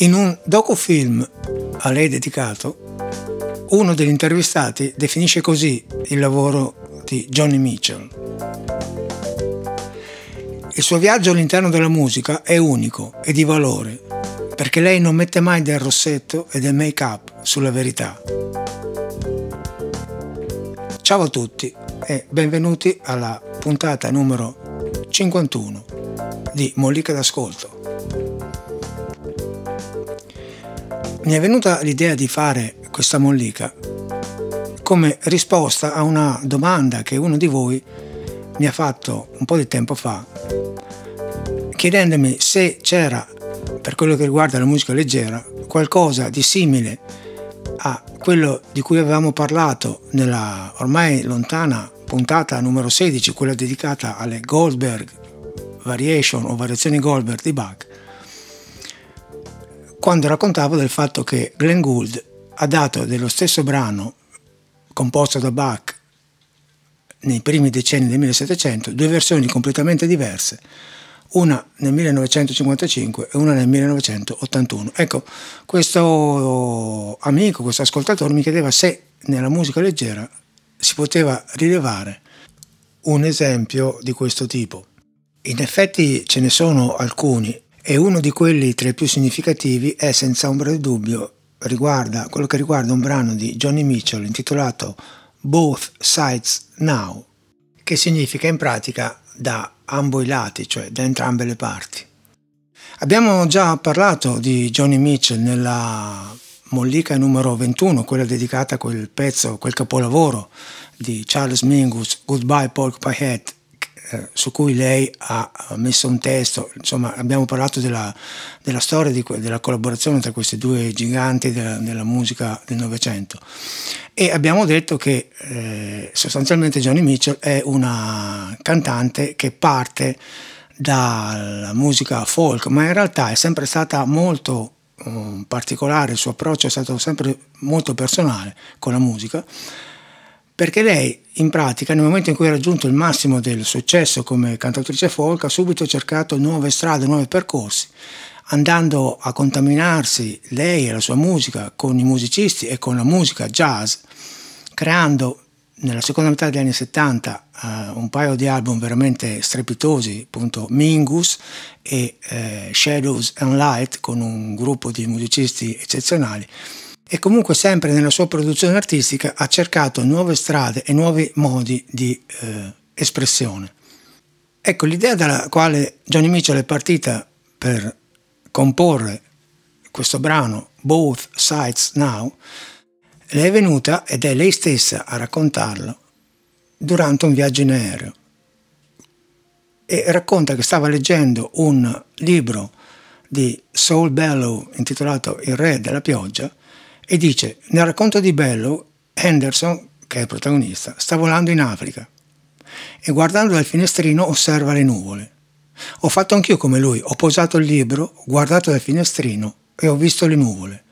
In un docufilm a lei dedicato, uno degli intervistati definisce così il lavoro di Johnny Mitchell. Il suo viaggio all'interno della musica è unico e di valore, perché lei non mette mai del rossetto e del make-up sulla verità. Ciao a tutti e benvenuti alla puntata numero 51 di Mollica d'Ascolto. Mi è venuta l'idea di fare questa mollica come risposta a una domanda che uno di voi mi ha fatto un po' di tempo fa, chiedendomi se c'era, per quello che riguarda la musica leggera, qualcosa di simile a quello di cui avevamo parlato nella ormai lontana puntata numero 16, quella dedicata alle Goldberg Variation o variazioni Goldberg di Bach, quando raccontavo del fatto che Glenn Gould ha dato dello stesso brano composto da Bach nei primi decenni del 1700 due versioni completamente diverse, una nel 1955 e una nel 1981. Ecco, questo amico, questo ascoltatore mi chiedeva se nella musica leggera si poteva rilevare un esempio di questo tipo. In effetti ce ne sono alcuni e uno di quelli tra i più significativi è senza ombra di dubbio riguarda quello che riguarda un brano di Johnny Mitchell intitolato Both Sides Now, che significa in pratica da ambo i lati, cioè da entrambe le parti. Abbiamo già parlato di Johnny Mitchell nella mollica numero 21, quella dedicata a quel pezzo, quel capolavoro di Charles Mingus, Goodbye Pork Pie Head, eh, su cui lei ha messo un testo, insomma abbiamo parlato della, della storia di, della collaborazione tra questi due giganti della, della musica del Novecento. E abbiamo detto che eh, sostanzialmente Johnny Mitchell è una cantante che parte dalla musica folk, ma in realtà è sempre stata molto um, particolare, il suo approccio è stato sempre molto personale con la musica perché lei in pratica nel momento in cui ha raggiunto il massimo del successo come cantautrice folk ha subito cercato nuove strade, nuovi percorsi, andando a contaminarsi lei e la sua musica con i musicisti e con la musica jazz, creando nella seconda metà degli anni 70 uh, un paio di album veramente strepitosi, appunto Mingus e uh, Shadows and Light con un gruppo di musicisti eccezionali e comunque sempre nella sua produzione artistica ha cercato nuove strade e nuovi modi di eh, espressione. Ecco, l'idea dalla quale Johnny Mitchell è partita per comporre questo brano Both Sides Now le è venuta ed è lei stessa a raccontarlo durante un viaggio in aereo e racconta che stava leggendo un libro di Saul Bellow intitolato Il re della pioggia e dice, nel racconto di Bello, Henderson, che è il protagonista, sta volando in Africa e guardando dal finestrino osserva le nuvole. Ho fatto anch'io come lui, ho posato il libro, guardato dal finestrino e ho visto le nuvole.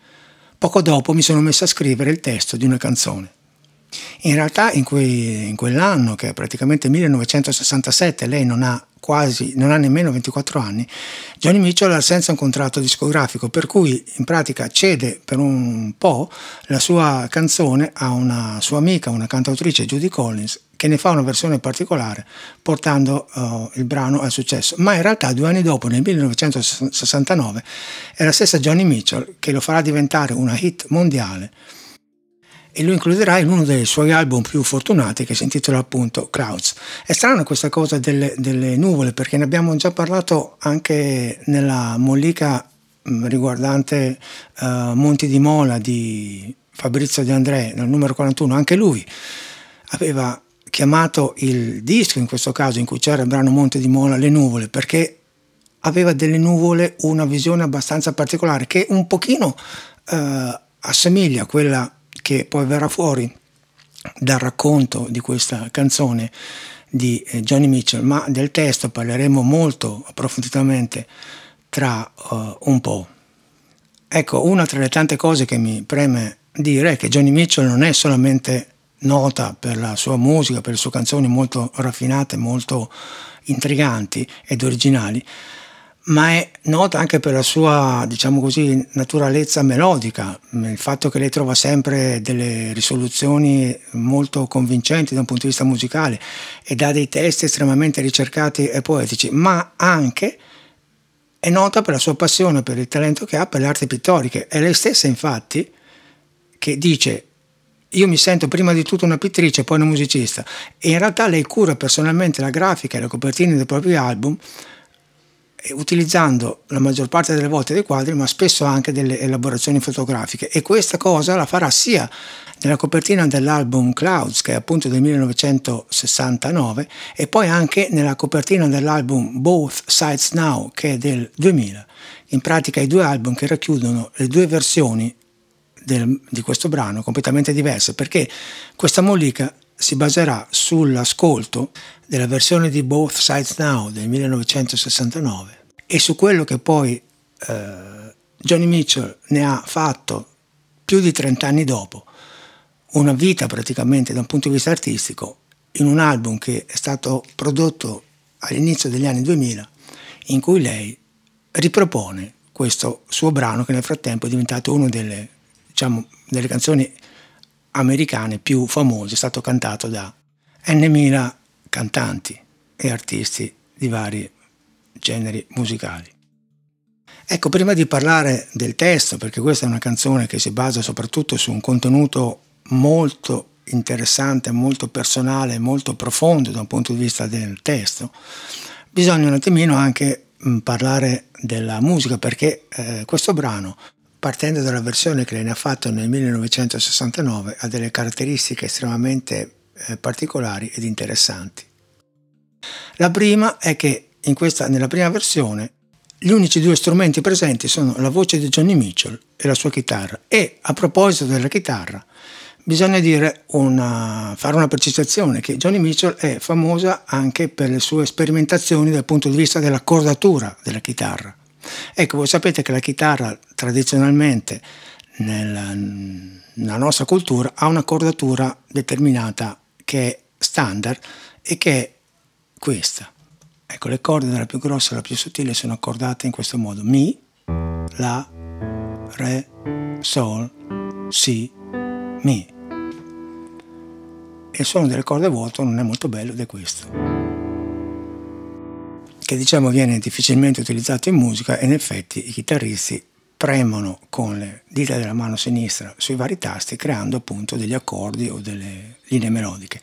Poco dopo mi sono messo a scrivere il testo di una canzone. In realtà in, quei, in quell'anno, che è praticamente 1967, lei non ha quasi, non ha nemmeno 24 anni, Johnny Mitchell ha senza un contratto discografico, per cui in pratica cede per un po' la sua canzone a una sua amica, una cantautrice, Judy Collins, che ne fa una versione particolare portando uh, il brano al successo. Ma in realtà due anni dopo, nel 1969, è la stessa Johnny Mitchell che lo farà diventare una hit mondiale e lo includerà in uno dei suoi album più fortunati che si intitola appunto Clouds. È strana questa cosa delle, delle nuvole perché ne abbiamo già parlato anche nella mollica mm, riguardante uh, Monti di Mola di Fabrizio De André, nel numero 41, anche lui aveva chiamato il disco, in questo caso in cui c'era il brano Monte di Mola, Le nuvole, perché aveva delle nuvole una visione abbastanza particolare che un pochino uh, assomiglia a quella che poi verrà fuori dal racconto di questa canzone di eh, Johnny Mitchell, ma del testo parleremo molto approfonditamente tra uh, un po'. Ecco, una tra le tante cose che mi preme dire è che Johnny Mitchell non è solamente nota per la sua musica, per le sue canzoni molto raffinate, molto intriganti ed originali, ma è nota anche per la sua, diciamo così, naturalezza melodica, il fatto che lei trova sempre delle risoluzioni molto convincenti da un punto di vista musicale e dà dei testi estremamente ricercati e poetici, ma anche è nota per la sua passione, per il talento che ha per le arti pittoriche. È lei stessa, infatti, che dice io mi sento prima di tutto una pittrice, poi una musicista. E in realtà lei cura personalmente la grafica e le copertine dei propri album, utilizzando la maggior parte delle volte dei quadri, ma spesso anche delle elaborazioni fotografiche. E questa cosa la farà sia nella copertina dell'album Clouds, che è appunto del 1969, e poi anche nella copertina dell'album Both Sides Now, che è del 2000. In pratica i due album che racchiudono le due versioni del, di questo brano completamente diverse, perché questa mollica si baserà sull'ascolto della versione di Both Sides Now del 1969 e su quello che poi eh, Johnny Mitchell ne ha fatto più di 30 anni dopo, una vita praticamente da un punto di vista artistico, in un album che è stato prodotto all'inizio degli anni 2000, in cui lei ripropone questo suo brano che nel frattempo è diventato uno delle diciamo, delle canzoni americane più famose, è stato cantato da N.000 cantanti e artisti di vari generi musicali. Ecco, prima di parlare del testo, perché questa è una canzone che si basa soprattutto su un contenuto molto interessante, molto personale, molto profondo da un punto di vista del testo, bisogna un attimino anche parlare della musica perché eh, questo brano partendo dalla versione che ne ha fatto nel 1969, ha delle caratteristiche estremamente eh, particolari ed interessanti. La prima è che questa, nella prima versione gli unici due strumenti presenti sono la voce di Johnny Mitchell e la sua chitarra. E a proposito della chitarra, bisogna una, fare una precisazione che Johnny Mitchell è famosa anche per le sue sperimentazioni dal punto di vista dell'accordatura della chitarra. Ecco, voi sapete che la chitarra tradizionalmente nella, nella nostra cultura ha una cordatura determinata che è standard e che è questa. Ecco, le corde dalla più grossa alla più sottile sono accordate in questo modo. Mi, La, Re, Sol, Si, Mi. Il suono delle corde vuoto non è molto bello ed è questo che diciamo viene difficilmente utilizzato in musica e in effetti i chitarristi premono con le dita della mano sinistra sui vari tasti creando appunto degli accordi o delle linee melodiche.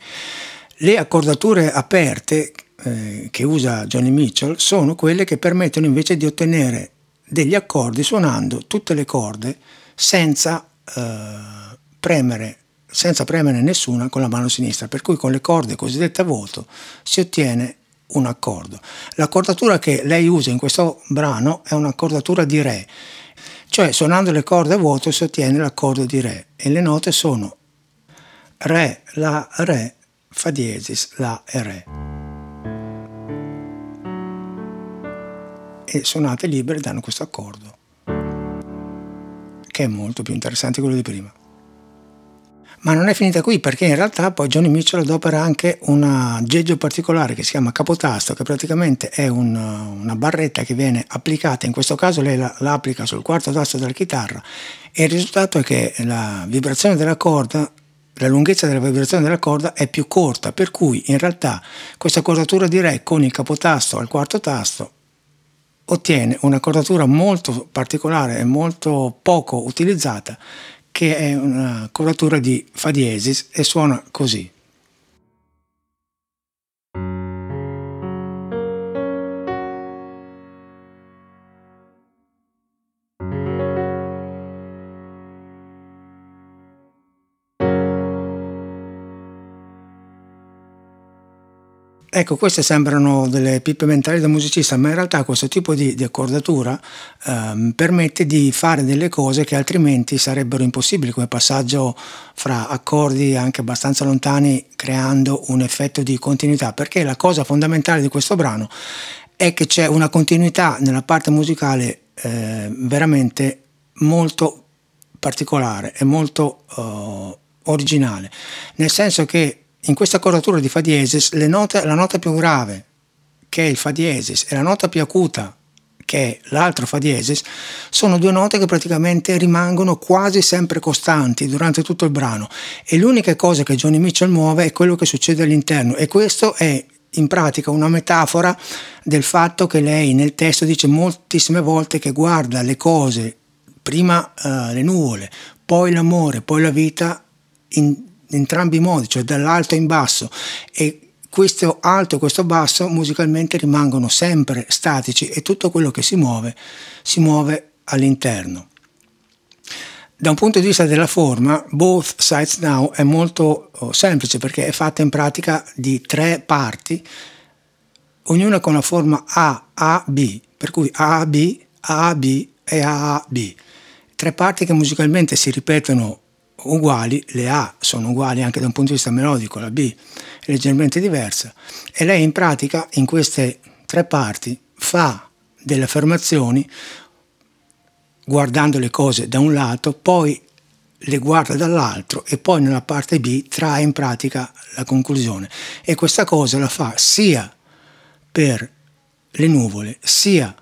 Le accordature aperte eh, che usa Johnny Mitchell sono quelle che permettono invece di ottenere degli accordi suonando tutte le corde senza eh, premere senza premere nessuna con la mano sinistra, per cui con le corde cosiddette a vuoto si ottiene un accordo. L'accordatura che lei usa in questo brano è un'accordatura di Re, cioè suonando le corde a vuoto si ottiene l'accordo di Re e le note sono Re, La, Re, Fa diesis, La e Re. E suonate libere danno questo accordo, che è molto più interessante di quello di prima. Ma non è finita qui perché in realtà poi Johnny Mitchell adopera anche un aggeggio particolare che si chiama capotasto, che praticamente è un, una barretta che viene applicata, in questo caso lei la, la, applica sul quarto tasto della chitarra e il risultato è che la vibrazione della corda, la lunghezza della vibrazione della corda è più corta, per cui in realtà questa cordatura di Re con il capotasto al quarto tasto ottiene una cordatura molto particolare e molto poco utilizzata che è una coloratura di Fa diesis e suona così. Ecco, queste sembrano delle pippe mentali da musicista, ma in realtà questo tipo di, di accordatura ehm, permette di fare delle cose che altrimenti sarebbero impossibili, come passaggio fra accordi anche abbastanza lontani, creando un effetto di continuità, perché la cosa fondamentale di questo brano è che c'è una continuità nella parte musicale eh, veramente molto particolare e molto eh, originale, nel senso che in questa coloratura di Fa diesis note, la nota più grave, che è il Fa diesis, e la nota più acuta, che è l'altro fa diesis, sono due note che praticamente rimangono quasi sempre costanti durante tutto il brano. E l'unica cosa che Johnny Mitchell muove è quello che succede all'interno. E questo è in pratica una metafora del fatto che lei nel testo dice moltissime volte che guarda le cose, prima uh, le nuvole, poi l'amore, poi la vita in entrambi i modi, cioè dall'alto in basso e questo alto e questo basso musicalmente rimangono sempre statici e tutto quello che si muove si muove all'interno. Da un punto di vista della forma, Both Sides Now è molto oh, semplice perché è fatta in pratica di tre parti, ognuna con la forma A, A, B, per cui A, B, A, B e A, B. Tre parti che musicalmente si ripetono uguali, le A sono uguali anche da un punto di vista melodico, la B è leggermente diversa e lei in pratica in queste tre parti fa delle affermazioni guardando le cose da un lato, poi le guarda dall'altro e poi nella parte B trae in pratica la conclusione. E questa cosa la fa sia per le nuvole sia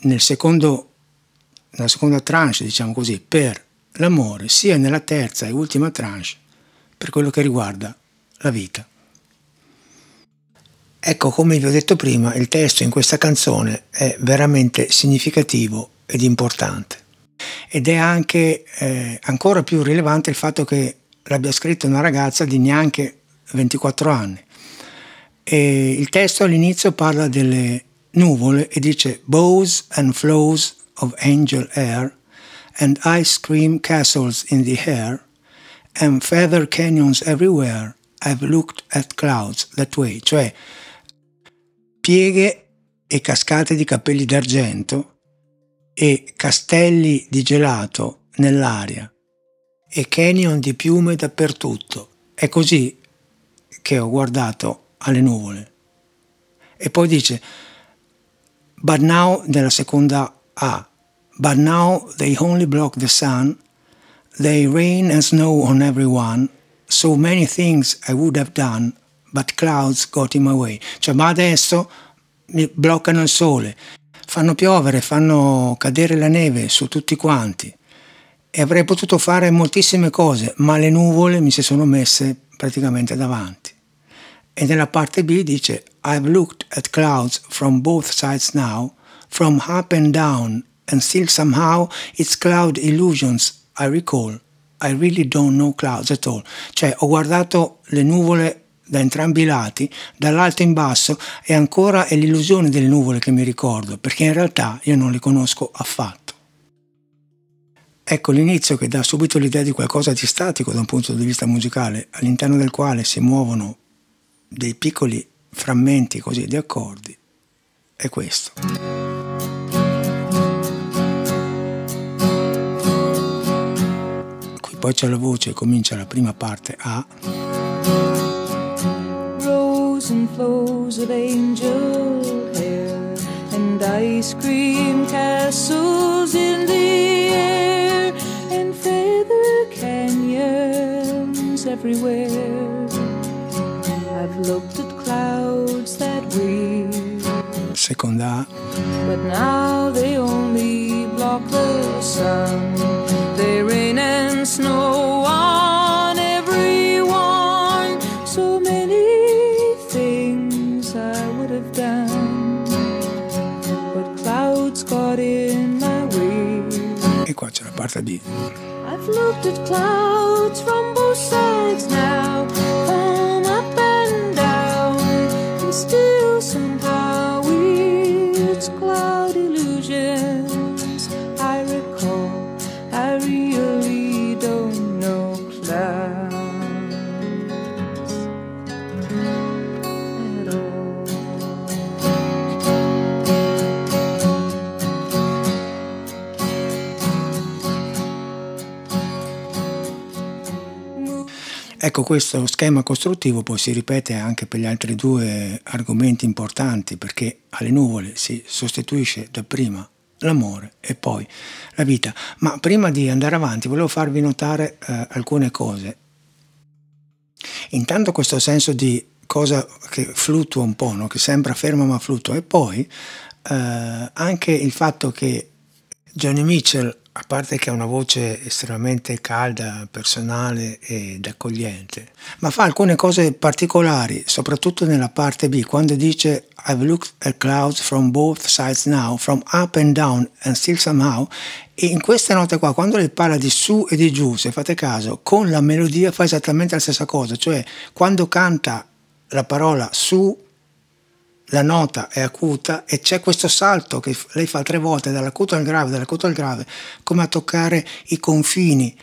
nel secondo, nella seconda tranche diciamo così per l'amore sia nella terza e ultima tranche per quello che riguarda la vita. Ecco, come vi ho detto prima, il testo in questa canzone è veramente significativo ed importante. Ed è anche eh, ancora più rilevante il fatto che l'abbia scritto una ragazza di neanche 24 anni. E il testo all'inizio parla delle nuvole e dice Bows and flows of angel air and ice cream castles in the air and feather canyons everywhere. I've looked at clouds that way, cioè pieghe e cascate di capelli d'argento e castelli di gelato nell'aria e canyon di piume dappertutto. È così che ho guardato alle nuvole. E poi dice, but now nella seconda A, but now they only block the sun, they rain and snow on everyone, so many things I would have done, but clouds got in my way. Cioè, ma adesso mi bloccano il sole, fanno piovere, fanno cadere la neve su tutti quanti e avrei potuto fare moltissime cose, ma le nuvole mi si sono messe praticamente davanti. E nella parte B dice I've looked at clouds from both sides now, from up and down, and still somehow it's cloud illusions I recall. I really don't know clouds at all. Cioè ho guardato le nuvole da entrambi i lati, dall'alto in basso, e ancora è l'illusione delle nuvole che mi ricordo, perché in realtà io non le conosco affatto. Ecco l'inizio che dà subito l'idea di qualcosa di statico da un punto di vista musicale, all'interno del quale si muovono dei piccoli frammenti così di accordi, è questo. Poi c'è la voce, comincia la prima parte A and flows of angel hair and ice cream castles in the air and feather canyons everywhere. I've looked at clouds that way. Seconda. But now they only block the sun. B. I've looked at clouds from both sides now, Ecco, questo schema costruttivo poi si ripete anche per gli altri due argomenti importanti, perché alle nuvole si sostituisce dapprima l'amore e poi la vita. Ma prima di andare avanti volevo farvi notare eh, alcune cose. Intanto questo senso di cosa che fluttua un po', no? che sembra ferma ma fluttua. E poi eh, anche il fatto che Johnny Mitchell, a parte che ha una voce estremamente calda, personale ed accogliente, ma fa alcune cose particolari, soprattutto nella parte B, quando dice I've looked at clouds from both sides now, from up and down and still somehow, e in queste note qua, quando lei parla di su e di giù, se fate caso, con la melodia fa esattamente la stessa cosa, cioè quando canta la parola su la nota è acuta e c'è questo salto che lei fa tre volte dall'acuto al grave, dall'acuto al grave, come a toccare i confini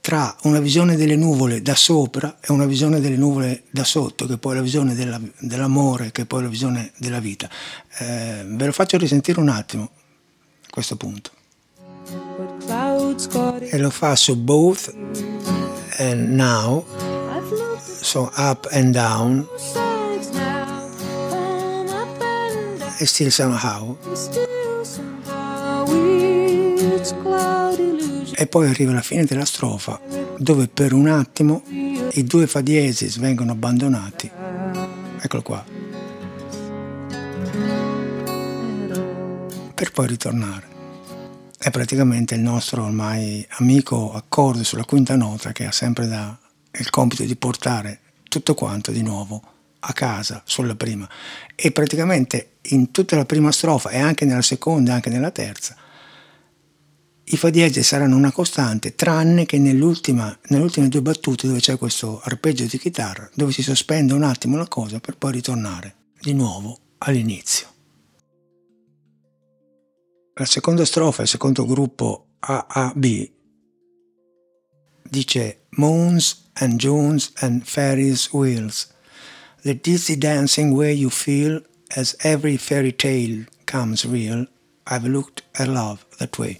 tra una visione delle nuvole da sopra e una visione delle nuvole da sotto, che poi è la visione della, dell'amore, che poi è la visione della vita. Eh, ve lo faccio risentire un attimo a questo punto. E lo fa su both and now, so up and down. E still somehow. E poi arriva la fine della strofa, dove per un attimo i due fa diesis vengono abbandonati. Eccolo qua. Per poi ritornare. È praticamente il nostro ormai amico accordo sulla quinta nota che ha sempre da, il compito di portare tutto quanto di nuovo a casa sulla prima e praticamente in tutta la prima strofa e anche nella seconda e anche nella terza i fa diesis saranno una costante tranne che nelle ultime due battute dove c'è questo arpeggio di chitarra dove si sospende un attimo la cosa per poi ritornare di nuovo all'inizio. La seconda strofa, il secondo gruppo AAB dice Moons and Jones and Ferris wheels the dizzy dancing way you feel as every fairy tale comes real, I've looked at love that way.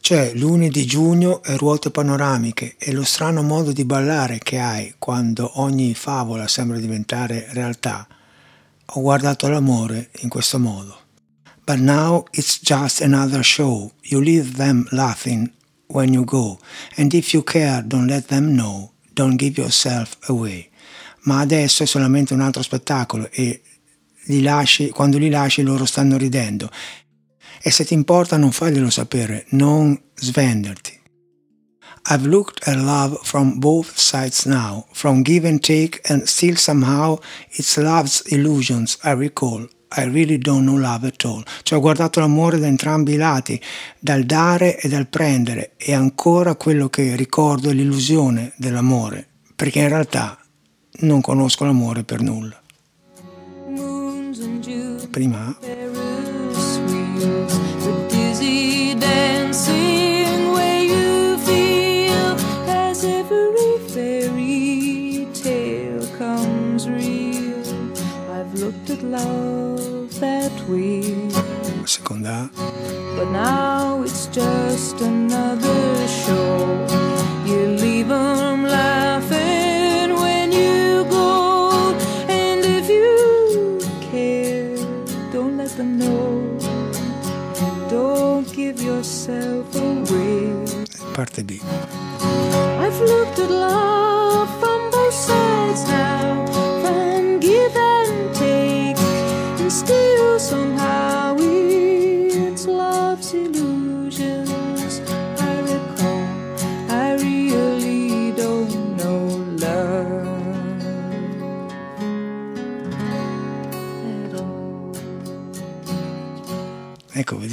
C'è luni di giugno e ruote panoramiche e lo strano modo di ballare che hai quando ogni favola sembra diventare realtà. Ho guardato l'amore in questo modo. But now it's just another show. You leave them laughing when you go. And if you care, don't let them know. Don't give yourself away ma adesso è solamente un altro spettacolo e li lasci, quando li lasci loro stanno ridendo. E se ti importa non faglielo sapere, non svenderti. I've looked at love from both sides now, from give and take, and still somehow it's love's illusions I recall. I really don't know love at all. Cioè ho guardato l'amore da entrambi i lati, dal dare e dal prendere, e ancora quello che ricordo è l'illusione dell'amore, perché in realtà non conosco l'amore per nulla. Prima Seconda. But now it's just another show. Parte B. I've looked at love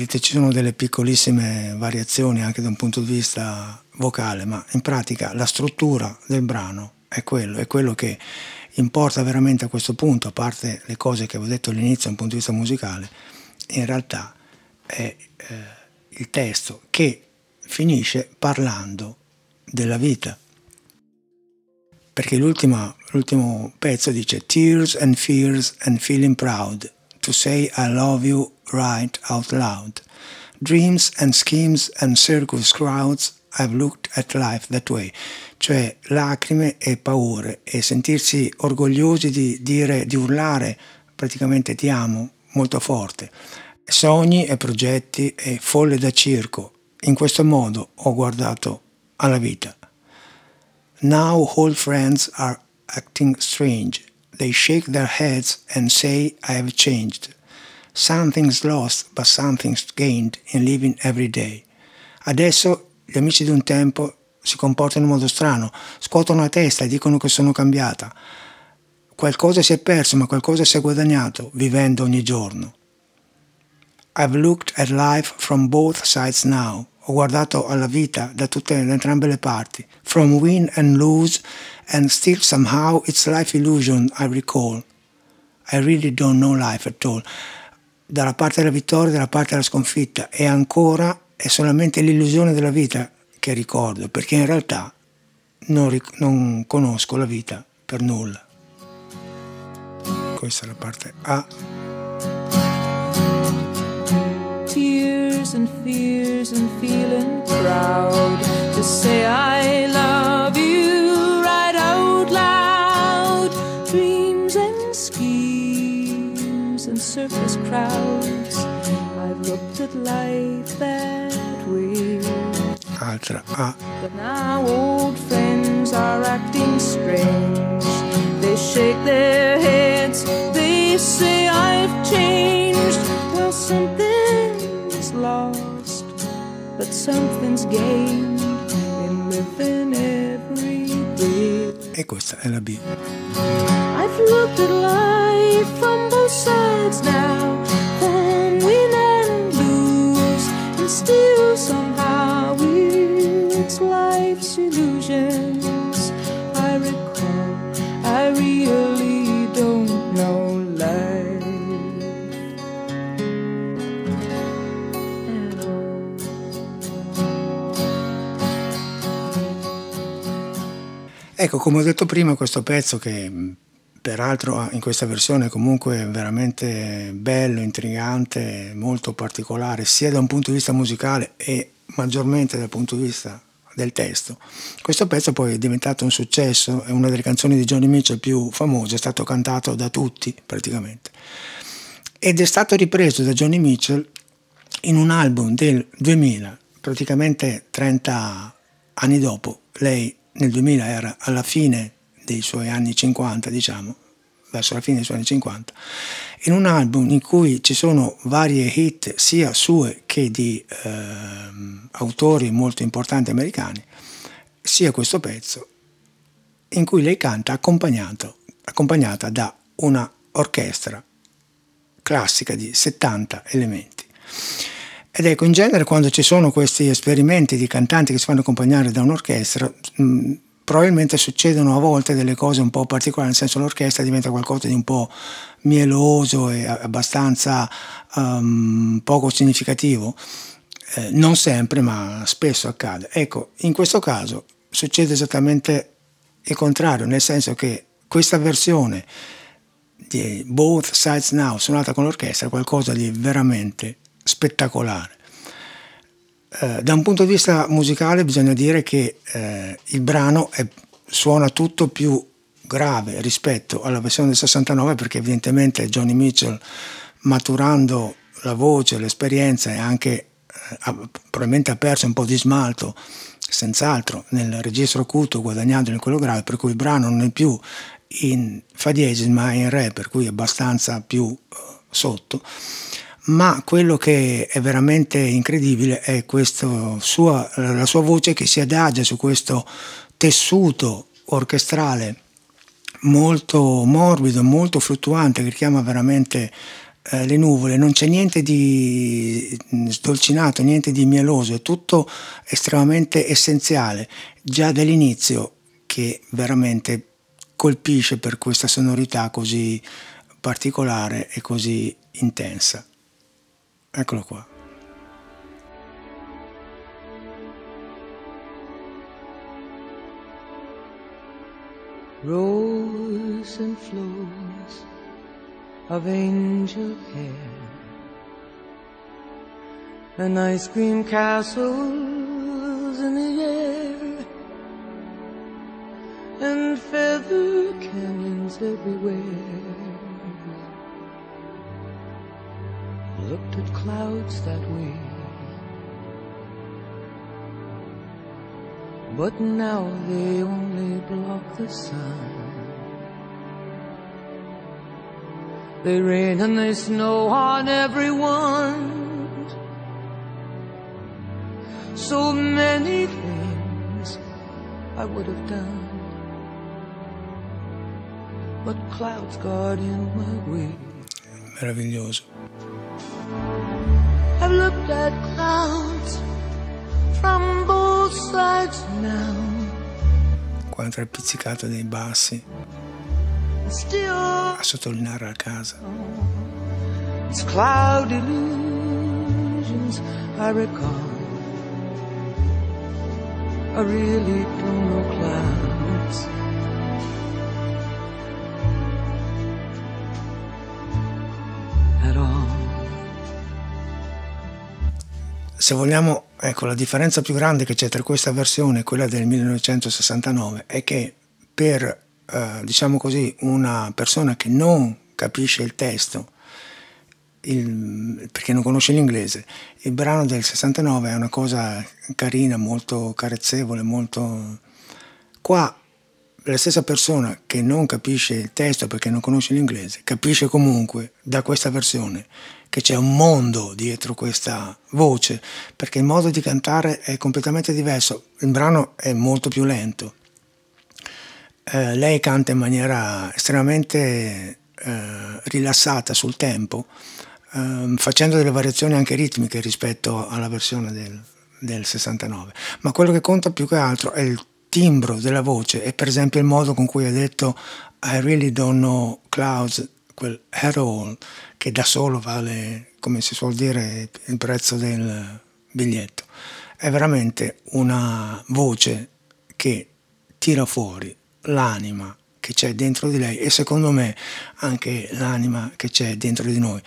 Vedete ci sono delle piccolissime variazioni anche da un punto di vista vocale, ma in pratica la struttura del brano è quello, è quello che importa veramente a questo punto, a parte le cose che avevo detto all'inizio da un punto di vista musicale, in realtà è eh, il testo che finisce parlando della vita. Perché l'ultimo pezzo dice Tears and fears and feeling proud to say I love you right out loud. Dreams and schemes and circus crowds I've looked at life that way, cioè lacrime e paure e sentirsi orgogliosi di dire, di urlare praticamente ti amo molto forte, sogni e progetti e folle da circo. In questo modo ho guardato alla vita. Now old friends are acting strange. they shake their heads and say, I have changed. Something's lost, but something's gained in living every day. Adesso gli amici di un tempo si comportano in modo strano, scuotono la testa e dicono che sono cambiata. Qualcosa si è perso, ma qualcosa si è guadagnato vivendo ogni giorno. I've looked at life from both sides now. Ho guardato alla vita da tutte da entrambe le parti, from win and lose, and still somehow it's life illusion I recall. I really don't know life at all. Dalla parte della vittoria, dalla parte della sconfitta, e ancora è solamente l'illusione della vita che ricordo, perché in realtà non, ric- non conosco la vita per nulla. Questa è la parte A. Tears and fears and feeling proud to say I at life that way. Altra A. But now old friends are acting strange. They shake their heads, they say I've changed. Well, something's lost, but something's gained in living every day. E questa è la B. I've looked at life from both sides now, life's illusions. I recall, I really don't know life at all. Ecco, come ho detto prima, questo pezzo che peraltro in questa versione comunque veramente bello, intrigante, molto particolare, sia da un punto di vista musicale e maggiormente dal punto di vista del testo. Questo pezzo poi è diventato un successo, è una delle canzoni di Johnny Mitchell più famose, è stato cantato da tutti praticamente. Ed è stato ripreso da Johnny Mitchell in un album del 2000, praticamente 30 anni dopo. Lei nel 2000 era alla fine dei suoi anni 50, diciamo, verso la fine suoi anni 50, in un album in cui ci sono varie hit sia sue che di ehm, autori molto importanti americani, sia questo pezzo in cui lei canta accompagnata da una orchestra classica di 70 elementi. Ed ecco, in genere quando ci sono questi esperimenti di cantanti che si fanno accompagnare da un'orchestra, mh, probabilmente succedono a volte delle cose un po' particolari, nel senso l'orchestra diventa qualcosa di un po' mieloso e abbastanza um, poco significativo. Eh, non sempre, ma spesso accade. Ecco, in questo caso succede esattamente il contrario, nel senso che questa versione di Both Sides Now suonata con l'orchestra è qualcosa di veramente spettacolare. Eh, da un punto di vista musicale bisogna dire che eh, il brano è- suona tutto più grave rispetto alla versione del 69 perché evidentemente Johnny Mitchell maturando la voce, l'esperienza e anche eh, ha- probabilmente ha perso un po' di smalto senz'altro nel registro acuto guadagnando in quello grave per cui il brano non è più in fa diesis ma è in re per cui è abbastanza più eh, sotto ma quello che è veramente incredibile è sua, la sua voce che si adagia su questo tessuto orchestrale molto morbido, molto fluttuante che richiama veramente eh, le nuvole, non c'è niente di sdolcinato, niente di mieloso, è tutto estremamente essenziale, già dall'inizio che veramente colpisce per questa sonorità così particolare e così intensa. Eccolo qua. Rose and flows of angel hair and ice cream castles in the air and feather canyons everywhere. Looked at clouds that way. But now they only block the sun. They rain and they snow on everyone. So many things I would have done. But clouds got in my way. Meraviglioso. I've looked at clouds from both sides now. Qua il pizzicato dei bassi a sottolineare la casa. it's cloud illusions I recall. I really don't know clouds. Se vogliamo, ecco, la differenza più grande che c'è tra questa versione e quella del 1969 è che per, eh, diciamo così, una persona che non capisce il testo, il- perché non conosce l'inglese, il brano del 69 è una cosa carina, molto carezzevole, molto... Qua la stessa persona che non capisce il testo perché non conosce l'inglese, capisce comunque da questa versione che c'è un mondo dietro questa voce, perché il modo di cantare è completamente diverso. Il brano è molto più lento. Eh, lei canta in maniera estremamente eh, rilassata sul tempo, ehm, facendo delle variazioni anche ritmiche rispetto alla versione del, del 69. Ma quello che conta più che altro è il timbro della voce e per esempio il modo con cui ha detto I really don't know clouds, quel at all, che da solo vale, come si suol dire, il prezzo del biglietto. È veramente una voce che tira fuori l'anima che c'è dentro di lei e secondo me anche l'anima che c'è dentro di noi.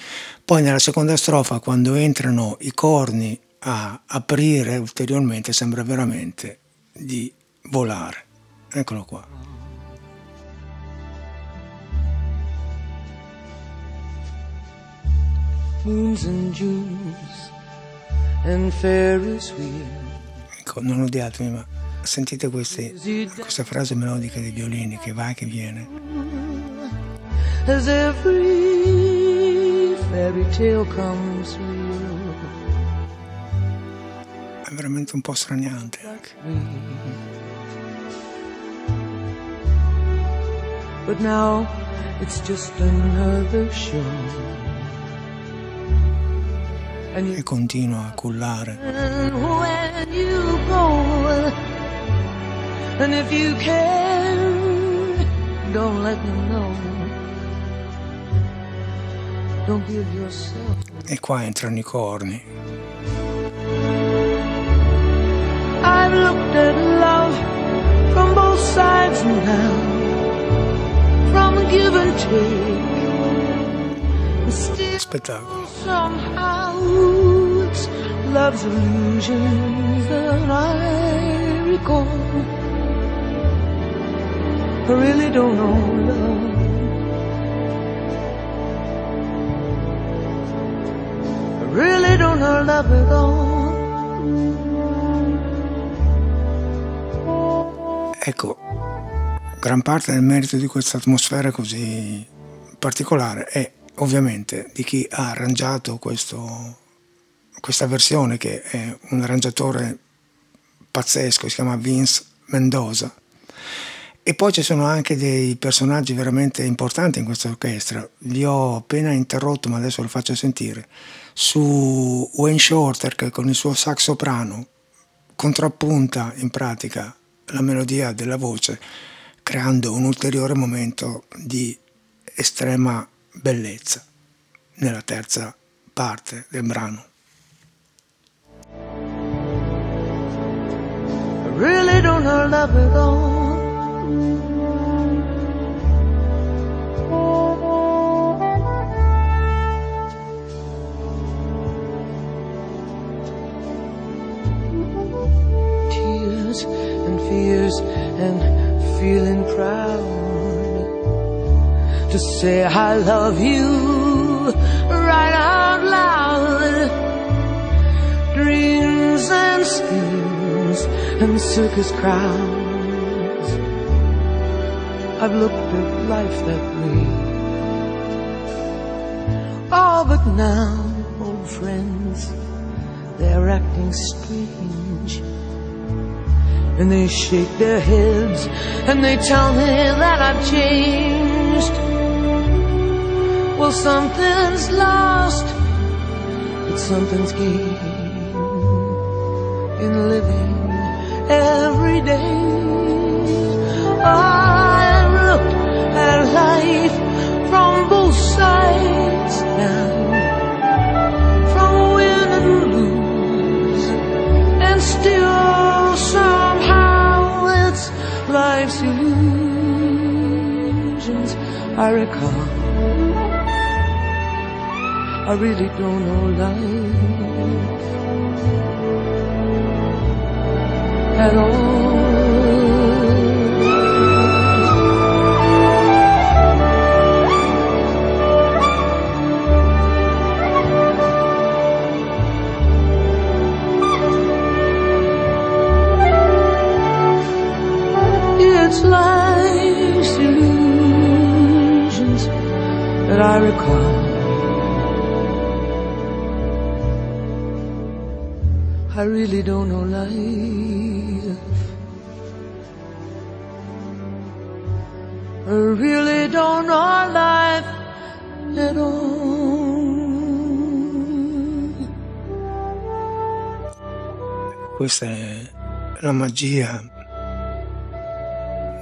Poi nella seconda strofa, quando entrano i corni a aprire ulteriormente, sembra veramente di volare. Eccolo qua. Moons and Junes and Ferris wheel. Ecco, non odiatemi, ma sentite queste, questa frase melodica dei violini che va e che viene. As every fairy tale comes real. È veramente un po' straniante anche. But now it's just another show. E continua a cullare. E qua entrano i corni. I've looked at love from both sides now, from give and take. Spettacolo. really don't know love at all. Ecco, gran parte del merito di questa atmosfera così particolare è ovviamente di chi ha arrangiato questo, questa versione che è un arrangiatore pazzesco, si chiama Vince Mendoza. E poi ci sono anche dei personaggi veramente importanti in questa orchestra. Vi ho appena interrotto, ma adesso lo faccio sentire, su Wayne Shorter che con il suo sax soprano contrappunta in pratica la melodia della voce, creando un ulteriore momento di estrema bellezza nella terza parte del brano. I really don't know love at all. To say I love you right out loud dreams and schemes and circus crowds. I've looked at life that way. Oh, but now, old friends, they're acting strange. And they shake their heads and they tell me that I've changed. Something's lost, but something's gained in living every day. I look at life from both sides now, from win and lose, and still somehow it's life's illusions I recall. I really don't know life at all. It's life's illusions that I recall. Really don't know life. I really don't know life at all. Questa è la magia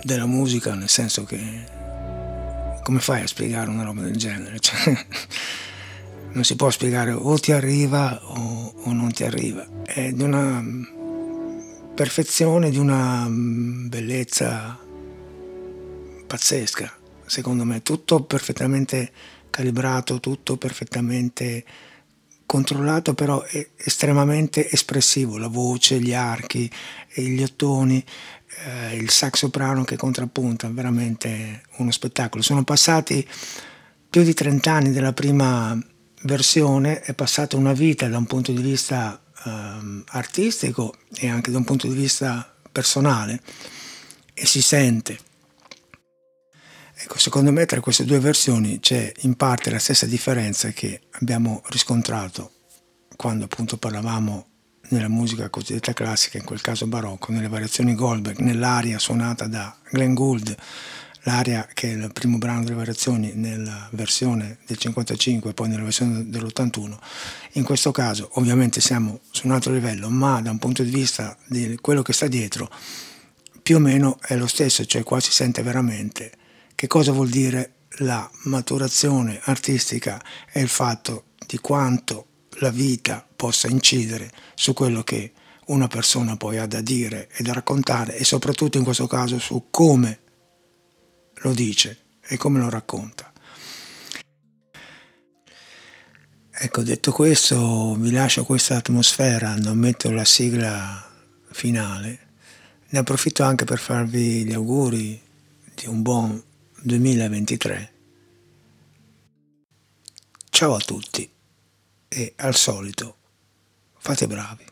della musica, nel senso che come fai a spiegare una roba del genere? Cioè, non si può spiegare o ti arriva o, o non ti arriva. È di una perfezione, di una bellezza pazzesca, secondo me. Tutto perfettamente calibrato, tutto perfettamente controllato, però è estremamente espressivo. La voce, gli archi, gli ottoni, eh, il sax soprano che contrappunta, veramente uno spettacolo. Sono passati più di 30 anni dalla prima versione, è passata una vita da un punto di vista eh, artistico e anche da un punto di vista personale e si sente. Ecco, secondo me tra queste due versioni c'è in parte la stessa differenza che abbiamo riscontrato quando appunto parlavamo nella musica cosiddetta classica, in quel caso barocco, nelle variazioni Goldberg, nell'aria suonata da Glenn Gould, l'aria che è il primo brano delle variazioni nella versione del 55 e poi nella versione dell'81. In questo caso ovviamente siamo su un altro livello, ma da un punto di vista di quello che sta dietro più o meno è lo stesso, cioè qua si sente veramente che cosa vuol dire la maturazione artistica e il fatto di quanto la vita possa incidere su quello che una persona poi ha da dire e da raccontare e soprattutto in questo caso su come lo dice e come lo racconta. Ecco, detto questo, vi lascio questa atmosfera, non metto la sigla finale. Ne approfitto anche per farvi gli auguri di un buon 2023. Ciao a tutti e al solito fate bravi.